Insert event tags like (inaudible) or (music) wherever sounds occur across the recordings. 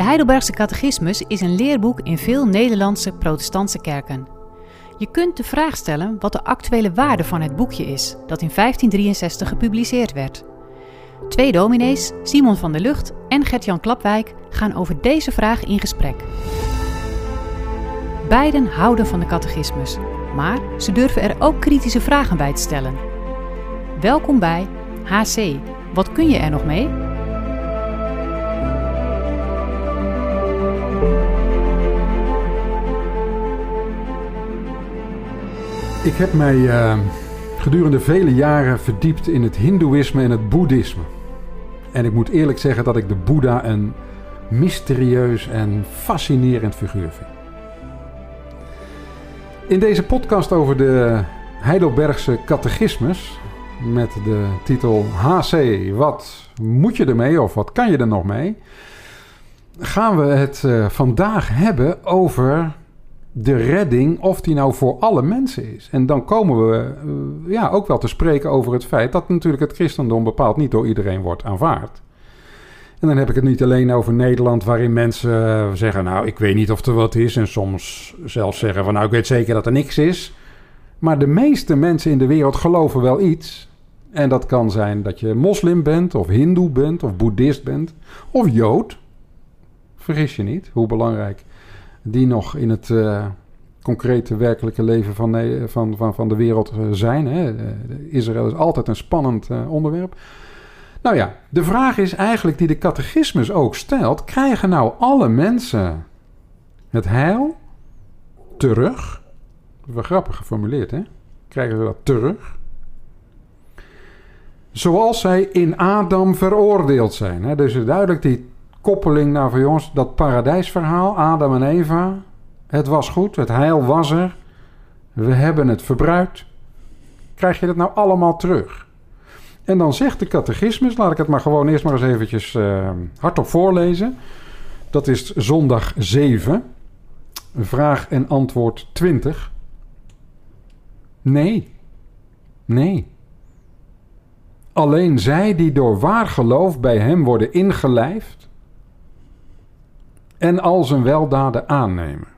De Heidelbergse Catechismus is een leerboek in veel Nederlandse protestantse kerken. Je kunt de vraag stellen wat de actuele waarde van het boekje is, dat in 1563 gepubliceerd werd. Twee dominees, Simon van der Lucht en Gert-Jan Klapwijk, gaan over deze vraag in gesprek. Beiden houden van de catechismus, maar ze durven er ook kritische vragen bij te stellen. Welkom bij HC. Wat kun je er nog mee? Ik heb mij uh, gedurende vele jaren verdiept in het Hindoeïsme en het Boeddhisme. En ik moet eerlijk zeggen dat ik de Boeddha een mysterieus en fascinerend figuur vind. In deze podcast over de Heidelbergse catechismus met de titel HC, wat moet je ermee of wat kan je er nog mee? Gaan we het uh, vandaag hebben over de redding, of die nou voor alle mensen is. En dan komen we uh, ja, ook wel te spreken over het feit dat natuurlijk het christendom bepaald niet door iedereen wordt aanvaard. En dan heb ik het niet alleen over Nederland, waarin mensen uh, zeggen: Nou, ik weet niet of er wat is. En soms zelfs zeggen: van Nou, ik weet zeker dat er niks is. Maar de meeste mensen in de wereld geloven wel iets. En dat kan zijn dat je moslim bent, of hindoe bent, of boeddhist bent, of jood. Vergis je niet hoe belangrijk die nog in het uh, concrete werkelijke leven van, van, van, van de wereld zijn. Hè. Israël is altijd een spannend onderwerp. Nou ja, de vraag is eigenlijk die de catechismus ook stelt: krijgen nou alle mensen het heil terug? Wel grappig geformuleerd, hè? Krijgen ze dat terug? Zoals zij in Adam veroordeeld zijn. Hè? Dus duidelijk die koppeling naar van jongens, dat paradijsverhaal, Adam en Eva. Het was goed, het heil was er. We hebben het verbruikt. Krijg je dat nou allemaal terug? En dan zegt de catechismus, laat ik het maar gewoon eerst maar eens eventjes uh, hardop voorlezen. Dat is zondag 7, vraag en antwoord 20. Nee, nee. Alleen zij die door waar geloof bij hem worden ingelijfd en al zijn weldaden aannemen.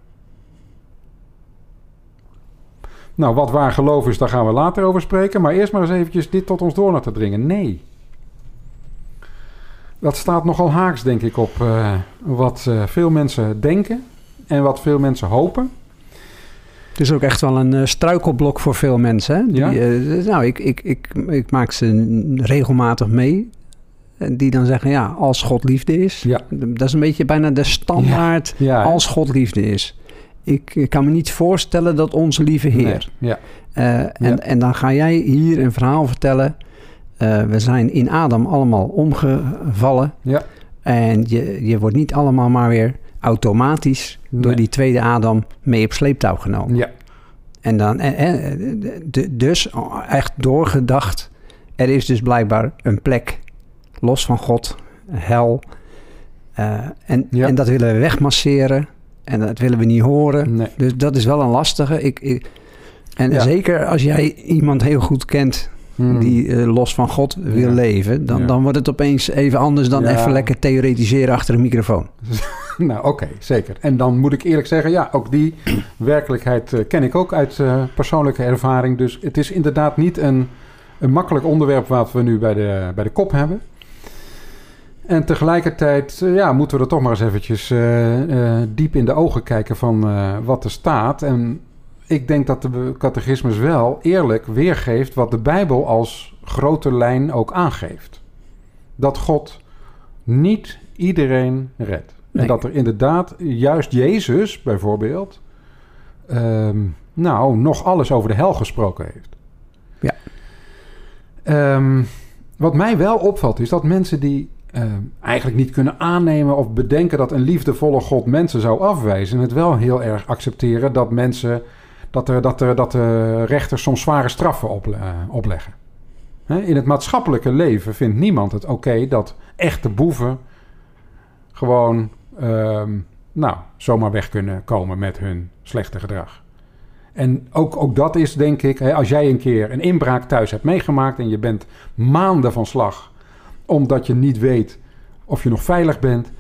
Nou, wat waar geloof is, daar gaan we later over spreken. Maar eerst maar eens eventjes dit tot ons door te dringen. Nee. Dat staat nogal haaks, denk ik, op uh, wat uh, veel mensen denken en wat veel mensen hopen. Het is ook echt wel een uh, struikelblok voor veel mensen. Hè? Die, Ja? nou, ik, ik, ik, ik maak ze regelmatig mee. Die dan zeggen, ja, als God liefde is. Ja. Dat is een beetje bijna de standaard Ja, ja. als God liefde is. Ik, ik kan me niet voorstellen dat onze lieve Heer. Nee, Ja, Uh, en, en dan ga jij hier een verhaal vertellen. Uh, we zijn in Adam allemaal omgevallen. ja, En je, je wordt niet allemaal maar weer automatisch door die tweede Adam mee op sleeptouw genomen. ja, En dan, eh, eh, de- dus echt doorgedacht. Er is dus blijkbaar een plek los van God, hel. Uh, en, Ja. en dat willen we wegmasseren. En dat willen we niet horen. nee. Dus dat is wel een lastige. Ik, ik, en Ja. zeker als jij iemand heel goed kent Hmm. die eh, los van God wil Ja. leven, dan, dan wordt het opeens even anders dan even lekker theoretiseren achter een microfoon. (laughs) Nou, oké, zeker. En dan moet ik eerlijk zeggen, ja, ook die (clears throat) werkelijkheid eh, ken ik ook uit eh, persoonlijke ervaring. Dus het is inderdaad niet een, een makkelijk onderwerp wat we nu bij de, bij de kop hebben. En tegelijkertijd eh, ja, moeten we er toch maar eens eventjes eh, eh, diep in de ogen kijken van wat er staat. En ik denk dat de catechismus wel eerlijk weergeeft wat de Bijbel als grote lijn ook aangeeft. Dat God niet iedereen redt. Nee. En dat er inderdaad juist Jezus bijvoorbeeld... ehm, nou, nog alles over de hel gesproken heeft. Ja. Ehm, wat mij wel opvalt is dat mensen die ehm, eigenlijk niet kunnen aannemen of bedenken dat een liefdevolle God mensen zou afwijzen, het wel heel erg accepteren dat mensen dat er, dat er, dat de rechters soms zware straffen ople- eh, opleggen. Hè, In het maatschappelijke leven vindt niemand het oké dat echte boeven gewoon ehm, nou, zomaar weg kunnen komen met hun slechte gedrag. En ook, ook dat is, denk ik, als jij een keer een inbraak thuis hebt meegemaakt en je bent maanden van slag, omdat je niet weet of je nog veilig bent.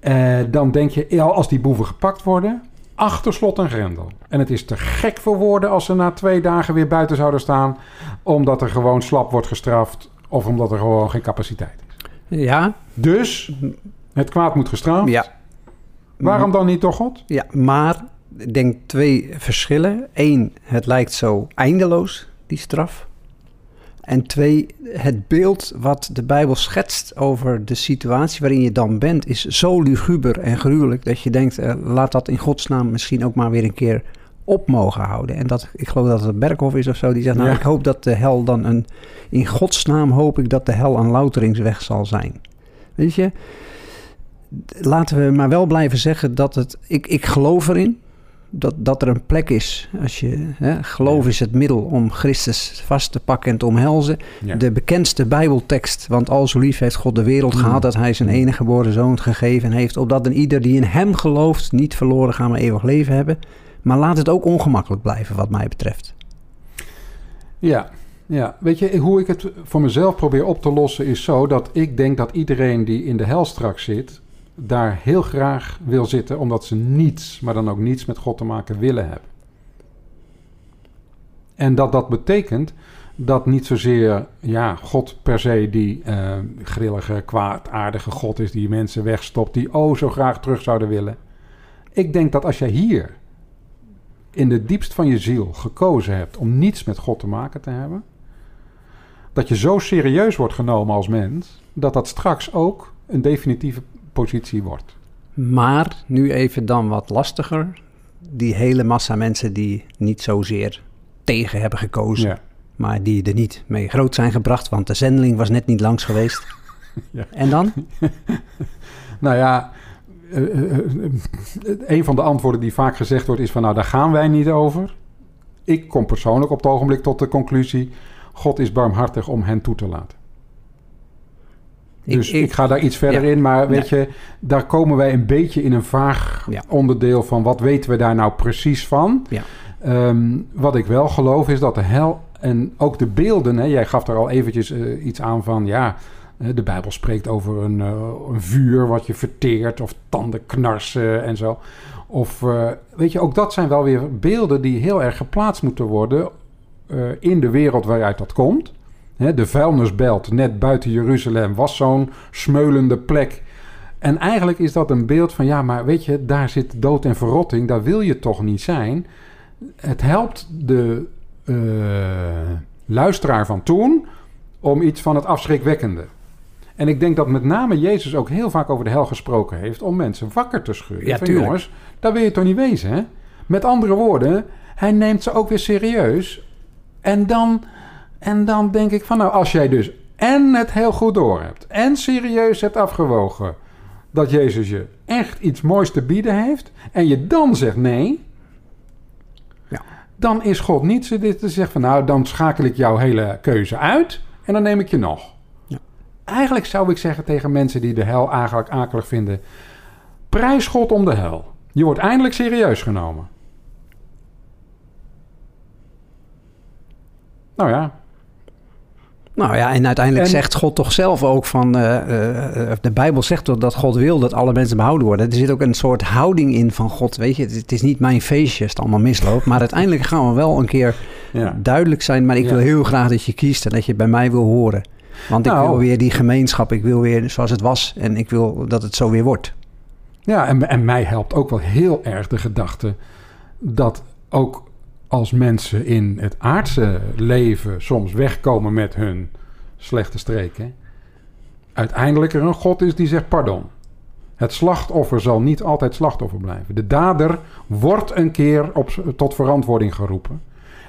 Eh, dan denk je, als die boeven gepakt worden, achter slot en grendel. En het is te gek voor woorden als ze na twee dagen weer buiten zouden staan, omdat er gewoon slap wordt gestraft of omdat er gewoon geen capaciteit is. Ja, Dus het kwaad moet gestraft. ja. Waarom dan niet door God? Ja, maar ik denk twee verschillen. Eén, het lijkt zo eindeloos, die straf. En twee, het beeld wat de Bijbel schetst over de situatie waarin je dan bent, is zo luguber en gruwelijk dat je denkt, eh, laat dat in godsnaam misschien ook maar weer een keer op mogen houden. En dat, ik geloof dat het Berghoff is of zo, die zegt, nou, Ja. ik hoop dat de hel dan een, in godsnaam hoop ik dat de hel een louteringsweg zal zijn. Weet je, laten we maar wel blijven zeggen dat het, ik, ik geloof erin, dat, dat er een plek is. Als je, hè, geloof Ja. is het middel om Christus vast te pakken en te omhelzen. Ja. De bekendste Bijbeltekst, want al zo lief heeft God de wereld Mm. gehad... dat hij zijn enige geboren zoon gegeven heeft... opdat een ieder die in hem gelooft niet verloren gaan, maar eeuwig leven hebben. Maar laat het ook ongemakkelijk blijven, wat mij betreft. Ja, ja. Weet je, hoe ik het voor mezelf probeer op te lossen is zo dat ik denk dat iedereen die in de hel straks zit, daar heel graag wil zitten, omdat ze niets, maar dan ook niets met God te maken willen hebben. En dat dat betekent dat niet zozeer, ja, God per se die eh, grillige, kwaadaardige God is die mensen wegstopt, die oh zo graag terug zouden willen. Ik denk dat als jij hier in de diepst van je ziel gekozen hebt om niets met God te maken te hebben, dat je zo serieus wordt genomen als mens, dat dat straks ook een definitieve positie wordt. Maar nu even dan wat lastiger. Die hele massa mensen die niet zozeer tegen hebben gekozen... Ja. maar die er niet mee groot zijn gebracht... want de zendeling was net niet langs geweest. (laughs) Ja. En dan? (laughs) Nou ja, eh, eh, eh, een van de antwoorden die vaak gezegd wordt is van nou daar gaan wij niet over. Ik kom persoonlijk op het ogenblik tot de conclusie, God is barmhartig om hen toe te laten. Dus ik, ik- ga daar iets verder ja. in, maar weet je, daar komen wij een beetje in een vaag Ja. onderdeel van wat weten we daar nou precies van. Ja. Ehm, wat ik wel geloof is dat de hel en ook de beelden, hè, jij gaf er al eventjes eh, iets aan van, ja, eh, de Bijbel spreekt over een, eh, een vuur wat je verteert of tanden knarsen en zo. Of weet je, ook dat zijn wel weer beelden die heel erg geplaatst moeten worden in de wereld waaruit dat komt. De vuilnisbelt net buiten Jeruzalem was zo'n smeulende plek. En eigenlijk is dat een beeld van, ja, maar weet je, daar zit dood en verrotting, daar wil je toch niet zijn. Het helpt de eh, luisteraar van toen om iets van het afschrikwekkende. En ik denk dat met name Jezus ook heel vaak over de hel gesproken heeft om mensen wakker te schudden. Ja, van, jongens, daar wil je toch niet wezen, hè? Met andere woorden, hij neemt ze ook weer serieus. En dan, en dan denk ik van, nou, als jij dus en het heel goed door hebt en serieus hebt afgewogen dat Jezus je echt iets moois te bieden heeft en je dan zegt nee, Ja. dan is God niet zo dit te zeggen van, nou, dan schakel ik jouw hele keuze uit en dan neem ik je nog. Ja. Eigenlijk zou ik zeggen tegen mensen die de hel eigenlijk akelig vinden, prijs God om de hel. Je wordt eindelijk serieus genomen. Nou ja, Nou ja, en uiteindelijk En- zegt God toch zelf ook van... eh, eh, eh, de Bijbel zegt toch dat God wil dat alle mensen behouden worden. Er zit ook een soort houding in van God. Weet je, het, het is niet mijn feestje als het allemaal misloopt. Maar uiteindelijk gaan we wel een keer ja. duidelijk zijn. Maar ik Ja. wil heel graag dat je kiest en dat je bij mij wil horen. Want ik Nou. wil weer die gemeenschap. Ik wil weer zoals het was. En ik wil dat het zo weer wordt. Ja, en, en mij helpt ook wel heel erg de gedachte dat ook als mensen in het aardse leven soms wegkomen met hun slechte streken, uiteindelijk er een God is die zegt pardon. Het slachtoffer zal niet altijd slachtoffer blijven. De dader wordt een keer op, tot verantwoording geroepen.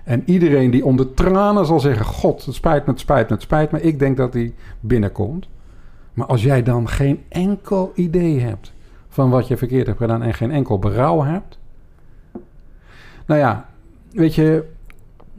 En iedereen die onder tranen zal zeggen: God, het spijt me, het spijt me, het spijt me. Ik denk dat hij binnenkomt. Maar als jij dan geen enkel idee hebt van wat je verkeerd hebt gedaan en geen enkel berouw hebt. Nou ja, weet je,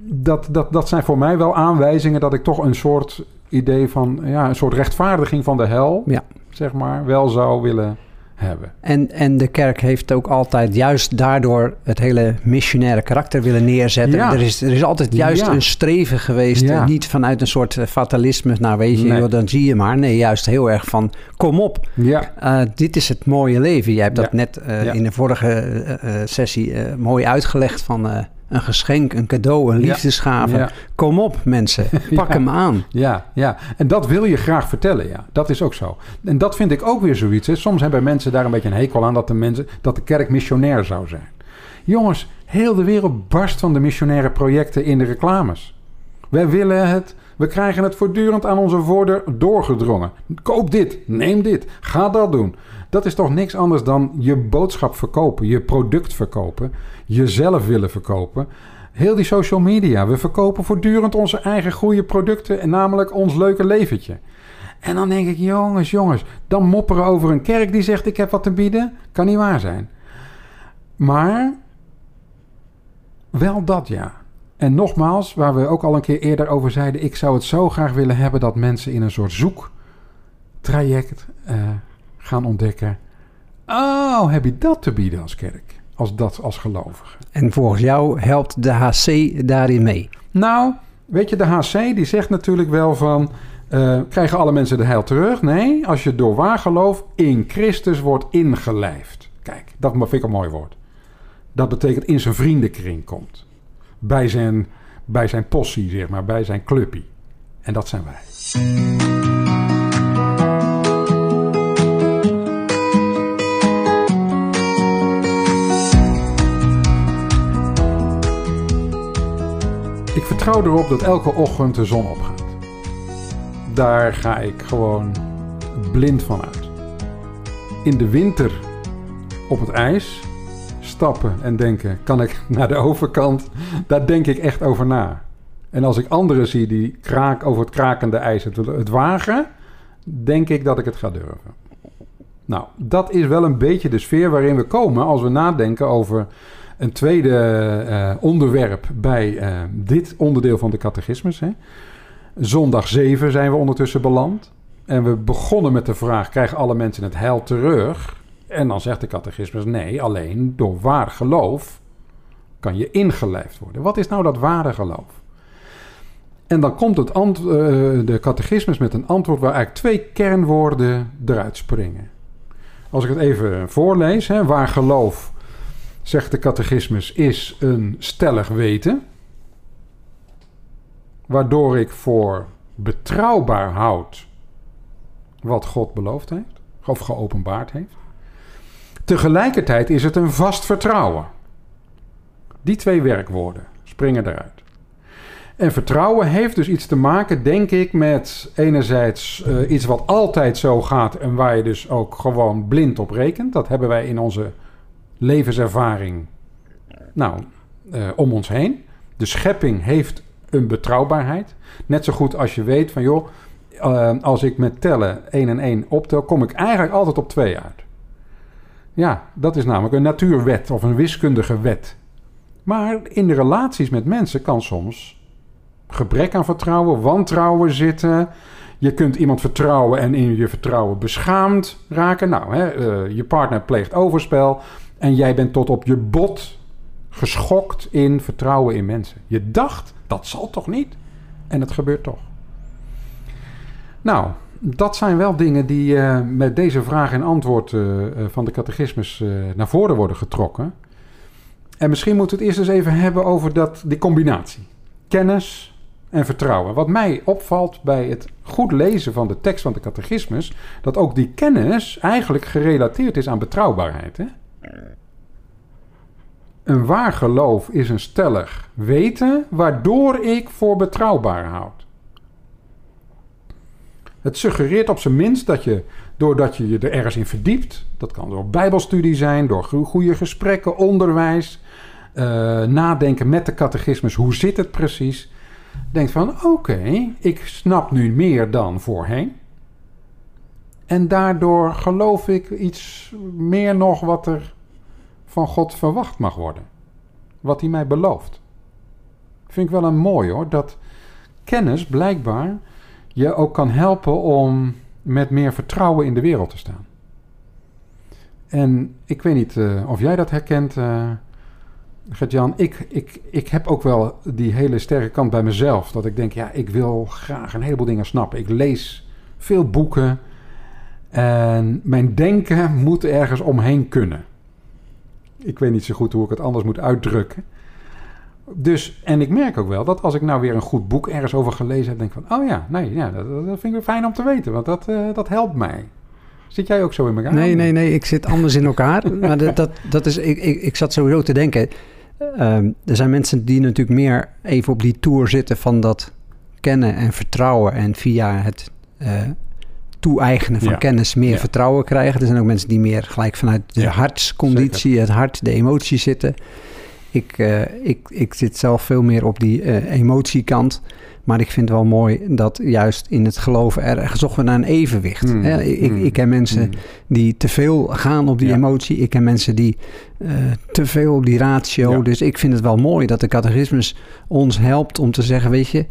dat, dat, dat zijn voor mij wel aanwijzingen dat ik toch een soort idee van, ja, een soort rechtvaardiging van de hel, Ja. zeg maar, wel zou willen hebben. En, en de kerk heeft ook altijd juist daardoor het hele missionaire karakter willen neerzetten. Ja. Er, is, er is altijd juist Ja. een streven geweest. Ja. Niet vanuit een soort eh, fatalisme. Nou weet je, Nee. joh, dan zie je maar. Nee, juist heel erg van kom op. Ja, eh, dit is het mooie leven. Jij hebt dat net eh, in de vorige sessie mooi uitgelegd van een geschenk, een cadeau, een Ja. liefdesgave. ja, Kom op mensen, (laughs) pak Ja. hem aan. ja, ja. En dat wil je graag vertellen, ja. Dat is ook zo. En dat vind ik ook weer zoiets. Hè. Soms hebben mensen daar een beetje een hekel aan dat de, mensen, dat de kerk missionair zou zijn. Jongens, heel de wereld barst van de missionaire projecten in de reclames. Wij willen het. We krijgen het voortdurend aan onze voordeur doorgedrongen. Koop dit, neem dit, ga dat doen. Dat is toch niks anders dan je boodschap verkopen, je product verkopen, jezelf willen verkopen. Heel die social media, we verkopen voortdurend onze eigen goede producten, en namelijk ons leuke leventje. En dan denk ik, jongens, jongens, dan mopperen over een kerk die zegt ik heb wat te bieden, kan niet waar zijn. Maar wel dat ja. En nogmaals, waar we ook al een keer eerder over zeiden, ik zou het zo graag willen hebben dat mensen in een soort zoektraject eh, gaan ontdekken. Oh, heb je dat te bieden als kerk? Als dat als gelovige? En volgens jou helpt de HC daarin mee. Nou, weet je, de HC die zegt natuurlijk wel van... eh, krijgen alle mensen de heil terug? Nee, als je door waar geloof in Christus wordt ingelijfd. Kijk, dat vind ik een mooi woord. Dat betekent in zijn vriendenkring komt. Bij zijn, bij zijn possie, zeg maar, bij zijn clubpie. En dat zijn wij. Ik vertrouw erop dat elke ochtend de zon opgaat. Daar ga ik gewoon blind van uit. In de winter op het ijs stappen en denken: kan ik (laughs) naar de overkant? Daar denk ik echt over na. En als ik anderen zie die kraak over het krakende ijs het, het wagen, denk ik dat ik het ga durven. Nou, dat is wel een beetje de sfeer waarin we komen als we nadenken over een tweede eh, onderwerp bij eh, dit onderdeel van de catechismus. Zondag 7 zijn we ondertussen beland. En we begonnen met de vraag: krijgen alle mensen het heil terug? En dan zegt de catechismus: nee, alleen door waar geloof kan je ingelijfd worden. Wat is nou dat ware geloof? En dan komt het eh, de catechismus met een antwoord waar eigenlijk twee kernwoorden eruit springen. Als ik het even voorlees, hè, waar geloof, zegt de catechismus, is een stellig weten. Waardoor ik voor betrouwbaar houd wat God beloofd heeft, of geopenbaard heeft. Tegelijkertijd is het een vast vertrouwen. Die twee werkwoorden springen eruit. En vertrouwen heeft dus iets te maken, denk ik, met enerzijds eh, iets wat altijd zo gaat en waar je dus ook gewoon blind op rekent. Dat hebben wij in onze levenservaring nou, eh, om ons heen. De schepping heeft een betrouwbaarheid. Net zo goed als je weet van joh, eh, als ik met tellen 1 en 1 optel, kom ik eigenlijk altijd op 2 uit. Ja, dat is namelijk een natuurwet of een wiskundige wet. Maar in de relaties met mensen kan soms gebrek aan vertrouwen, wantrouwen zitten. Je kunt iemand vertrouwen en in je vertrouwen beschaamd raken. Nou, hè, eh, je partner pleegt overspel en jij bent tot op je bot geschokt in vertrouwen in mensen. Je dacht, dat zal toch niet? En het gebeurt toch. Nou, dat zijn wel dingen die eh, met deze vraag en antwoord eh, eh, van de catechismus naar voren worden getrokken. En misschien moeten we het eerst eens even hebben over dat, die combinatie. Kennis en vertrouwen. Wat mij opvalt bij het goed lezen van de tekst van de catechismus, dat ook die kennis eigenlijk gerelateerd is aan betrouwbaarheid. Hè? Een waar geloof is een stellig weten waardoor ik voor betrouwbaar houd. Het suggereert op zijn minst dat je, doordat je je er ergens in verdiept, dat kan door bijbelstudie zijn, door go- goede gesprekken, onderwijs, eh, nadenken met de catechismus, hoe zit het precies, denkt van oké, ik snap nu meer dan voorheen. En daardoor geloof ik iets meer nog wat er van God verwacht mag worden. Wat hij mij belooft. Vind ik wel een mooi hoor, dat kennis blijkbaar je ook kan helpen om met meer vertrouwen in de wereld te staan. En ik weet niet eh, of jij dat herkent, uh, Gert-Jan. Ik, ik, ik heb ook wel die hele sterke kant bij mezelf. Dat ik denk, ja, ik wil graag een heleboel dingen snappen. Ik lees veel boeken. En mijn denken moet ergens omheen kunnen. Ik weet niet zo goed hoe ik het anders moet uitdrukken. Dus, en ik merk ook wel dat als ik nou weer een goed boek ergens over gelezen heb, denk ik van, oh ja, nee, ja, dat, dat vind ik fijn om te weten, want dat, uh, dat helpt mij. Zit jij ook zo in elkaar? Nee, nee, nee, ik zit anders in elkaar. (laughs) maar dat, dat, dat is, ik, ik, ik zat sowieso te denken, um, er zijn mensen die natuurlijk meer even op die tour zitten van dat kennen en vertrouwen en via het uh, toe-eigenen van ja. kennis meer ja. vertrouwen krijgen. Er zijn ook mensen die meer gelijk vanuit de ja, hartsconditie, zeker. het hart, de emotie zitten. Ik, uh, ik, ik zit zelf veel meer op die uh, emotiekant. Maar ik vind het wel mooi dat juist in het geloven er gezocht wordt naar een evenwicht. Mm, Hè? Ik, mm, ik ken mensen mm. die te veel gaan op die ja. emotie. Ik ken mensen die uh, te veel op die ratio. Ja. Dus ik vind het wel mooi dat de catechismus ons helpt om te zeggen... weet je,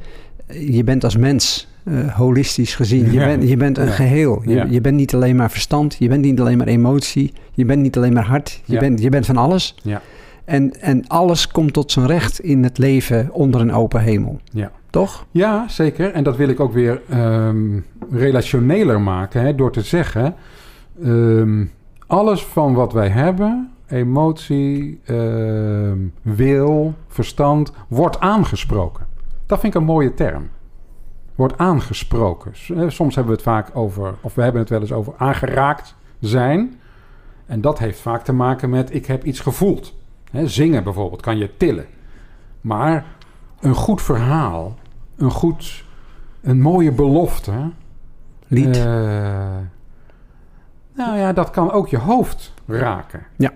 je bent als mens uh, holistisch gezien. Je, ja. bent, je bent een geheel. Je, je, bent niet alleen maar verstand. Je bent niet alleen maar emotie. Je bent niet alleen maar hart. Je, bent, je bent van alles. En, en alles komt tot zijn recht in het leven onder een open hemel. Ja. Toch? Ja, zeker. En dat wil ik ook weer um, relationeler maken. Hè, door te zeggen... Um, alles van wat wij hebben... emotie, um, wil, verstand... wordt aangesproken. Dat vind ik een mooie term. Wordt aangesproken. Soms hebben we het vaak over... of we hebben het wel eens over aangeraakt zijn... En dat heeft vaak te maken met ik heb iets gevoeld. He, zingen bijvoorbeeld kan je tillen. Maar een goed verhaal, een goed, een mooie belofte. Lied. Uh, nou ja, dat kan ook je hoofd raken. Ja.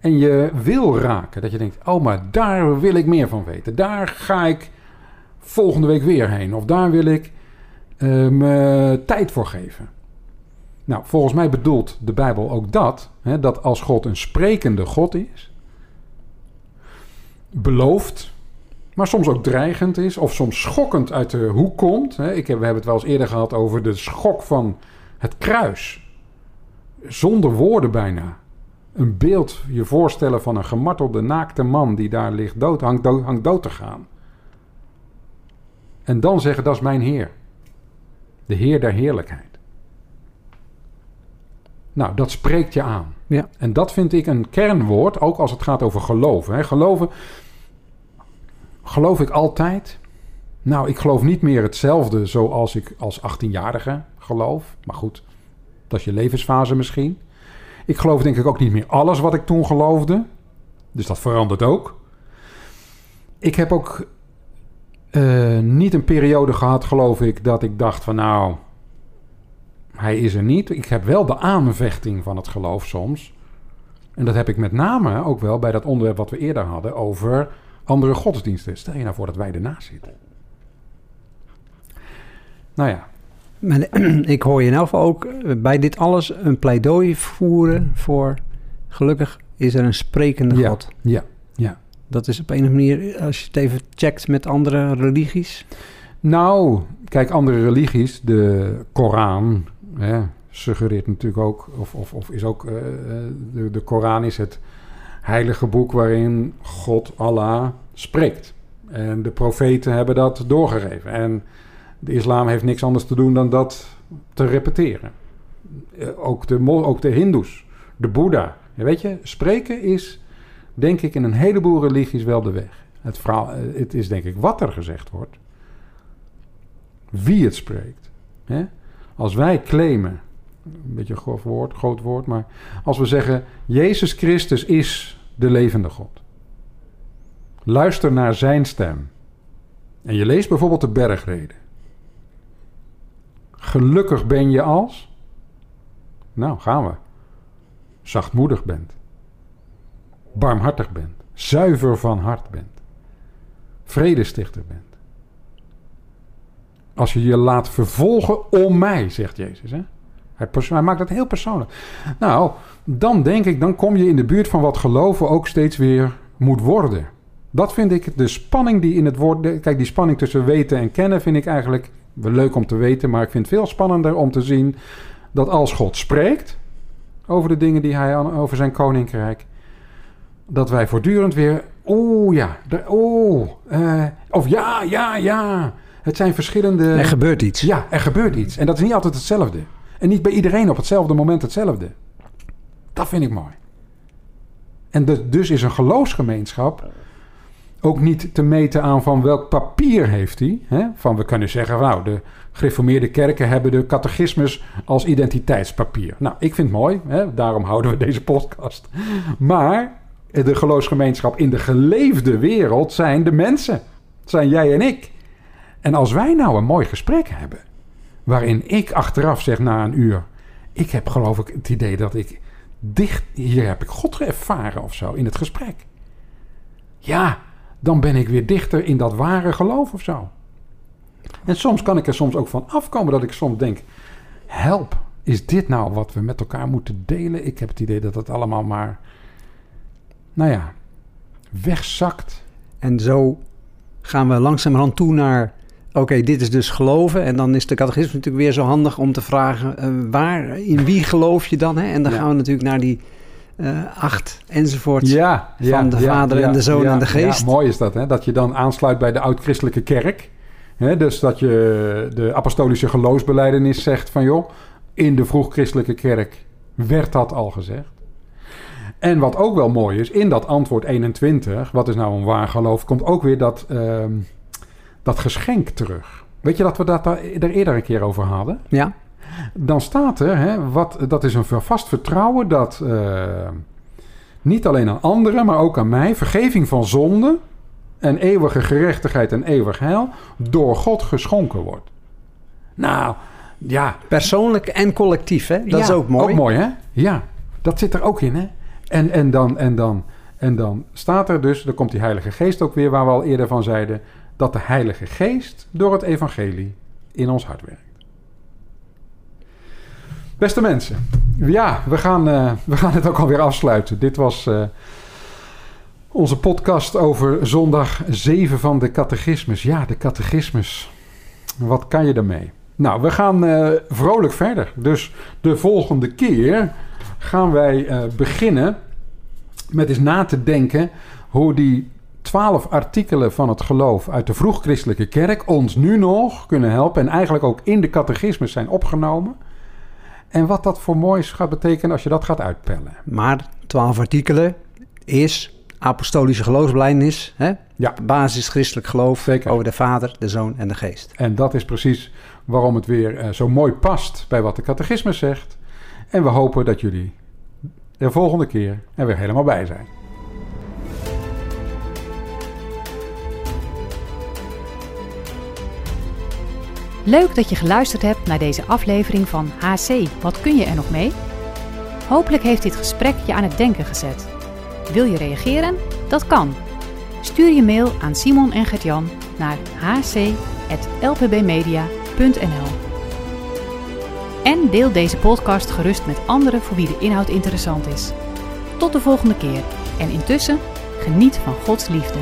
En je wil raken. Dat je denkt, oh, maar daar wil ik meer van weten. Daar ga ik volgende week weer heen. Of daar wil ik uh, me tijd voor geven. Nou, volgens mij bedoelt de Bijbel ook dat. Hè, dat als God een sprekende God is belooft, maar soms ook dreigend is, of soms schokkend uit de hoek komt. Ik we hebben het wel eens eerder gehad over de schok van het kruis. Zonder woorden bijna. Een beeld je voorstellen van een gemartelde naakte man die daar ligt dood, hangt dood, hangt dood te gaan. En dan zeggen, dat is mijn Heer. De Heer der heerlijkheid. Nou, dat spreekt je aan. Ja. En dat vind ik een kernwoord, ook als het gaat over geloven. Hè. Geloven, geloof ik altijd? Nou, ik geloof niet meer hetzelfde zoals ik als 18-jarige geloof. Maar goed, dat is je levensfase misschien. Ik geloof denk ik ook niet meer alles wat ik toen geloofde. Dus dat verandert ook. Ik heb ook uh, niet een periode gehad, geloof ik, dat ik dacht van nou, hij is er niet. Ik heb wel de aanvechting van het geloof soms. En dat heb ik met name ook wel bij dat onderwerp wat we eerder hadden over andere godsdiensten. Stel je nou voor dat wij ernaast zitten. Nou ja. Maar (clears throat) ik hoor je in elk geval ook bij dit alles een pleidooi voeren voor... gelukkig is er een sprekende ja, God. Ja, ja. Dat is op een of andere manier, als je het even checkt met andere religies... Nou, kijk, andere religies, de Koran, suggereert natuurlijk ook, of, of, of is ook, uh, de, de Koran is het heilige boek waarin God, Allah, spreekt. En de profeten hebben dat doorgegeven. En de islam heeft niks anders te doen dan dat te repeteren. Eh, ook de, ook de hindoes, de boeddha. Weet je, spreken is, denk ik, in een heleboel religies wel de weg. Het, eh, het is denk ik wat er gezegd wordt. Wie het spreekt. Hè? Als wij claimen, een beetje een groot woord, groot woord, maar als we zeggen: Jezus Christus is de levende God. Luister naar zijn stem. En je leest bijvoorbeeld de bergreden. Gelukkig ben je als. Nou, gaan we. Zachtmoedig bent. Barmhartig bent. Zuiver van hart bent. Vredestichter bent. Als je je laat vervolgen om mij, zegt Jezus. Hè? Hij, maakt het heel persoonlijk. Nou, dan denk ik, dan kom je in de buurt van wat geloven ook steeds weer moet worden. Dat vind ik de spanning die in het woord. Kijk, die spanning tussen weten en kennen vind ik eigenlijk leuk om te weten. Maar ik vind het veel spannender om te zien dat als God spreekt, over de dingen die hij over zijn koninkrijk. Dat wij voortdurend weer, oeh ja, oeh, uh, of ja, ja, ja. Het zijn verschillende... Er gebeurt iets. Ja, er gebeurt iets. En dat is niet altijd hetzelfde. En niet bij iedereen op hetzelfde moment hetzelfde. Dat vind ik mooi. En de, dus is een geloofsgemeenschap ook niet te meten aan van welk papier heeft hij. Van we kunnen zeggen, nou, de gereformeerde kerken hebben de catechismus als identiteitspapier. Nou, ik vind het mooi, hè? daarom houden we deze podcast. Maar de geloofsgemeenschap in de geleefde wereld zijn de mensen. zijn jij en ik. En als wij nou een mooi gesprek hebben, waarin ik achteraf zeg na een uur, ik heb geloof ik het idee dat ik dicht, hier heb ik God ervaren of zo in het gesprek. Ja, dan ben ik weer dichter in dat ware geloof of zo. En soms kan ik er soms ook van afkomen dat ik soms denk: help, is dit nou wat we met elkaar moeten delen? Ik heb het idee dat het allemaal maar, nou ja, wegzakt. En zo gaan we langzamerhand toe naar Oké, dit is dus geloven. En dan is de catechisme natuurlijk weer zo handig om te vragen... Uh, waar, in wie geloof je dan? Hè? En dan gaan we natuurlijk naar die uh, acht enzovoort... Ja, van de Vader en de Zoon en de Geest. Ja, mooi is dat, hè? Dat je dan aansluit bij de oud-christelijke kerk. Hè? Dus dat je de apostolische geloofsbeleidenis zegt van... joh, in de vroeg-christelijke kerk werd dat al gezegd. En wat ook wel mooi is, in dat antwoord 21... wat is nou een waar geloof... komt ook weer dat... Uh, dat geschenk terug. Weet je dat we dat daar eerder een keer over hadden? Ja. Dan staat er, hè, wat, dat is een vast vertrouwen dat uh, niet alleen aan anderen, maar ook aan mij, vergeving van zonde en eeuwige gerechtigheid en eeuwig heil door God geschonken wordt. Nou, ja. Persoonlijk en collectief, hè? Dat ja, is ook mooi. Ook mooi, hè? Ja, dat zit er ook in, hè? En, en, dan, en, dan, en dan staat er dus, dan komt die Heilige Geest ook weer, waar we al eerder van zeiden dat de Heilige Geest door het Evangelie in ons hart werkt. Beste mensen, ja, we gaan, uh, we gaan het ook alweer afsluiten. Dit was uh, onze podcast over zondag 7 van de catechismus. Ja, de catechismus. Wat kan je daarmee? Nou, we gaan uh, vrolijk verder. Dus de volgende keer gaan wij beginnen met eens na te denken hoe die twaalf artikelen van het geloof uit de vroeg-christelijke kerk ons nu nog kunnen helpen en eigenlijk ook in de catechismus zijn opgenomen. En wat dat voor moois gaat betekenen als je dat gaat uitpellen. Maar twaalf artikelen is apostolische geloofsbelijdenis, hè? Ja. basis christelijk geloof Zeker. over de Vader, de Zoon en de Geest. En dat is precies waarom het weer uh, zo mooi past bij wat de catechismus zegt. En we hopen dat jullie de volgende keer er weer helemaal bij zijn. Leuk dat je geluisterd hebt naar deze aflevering van HC. Wat kun je er nog mee? Hopelijk heeft dit gesprek je aan het denken gezet. Wil je reageren? Dat kan. Stuur je mail aan Simon en Gert-Jan naar hc.lpbmedia.nl En deel deze podcast gerust met anderen voor wie de inhoud interessant is. Tot de volgende keer en intussen geniet van Gods liefde.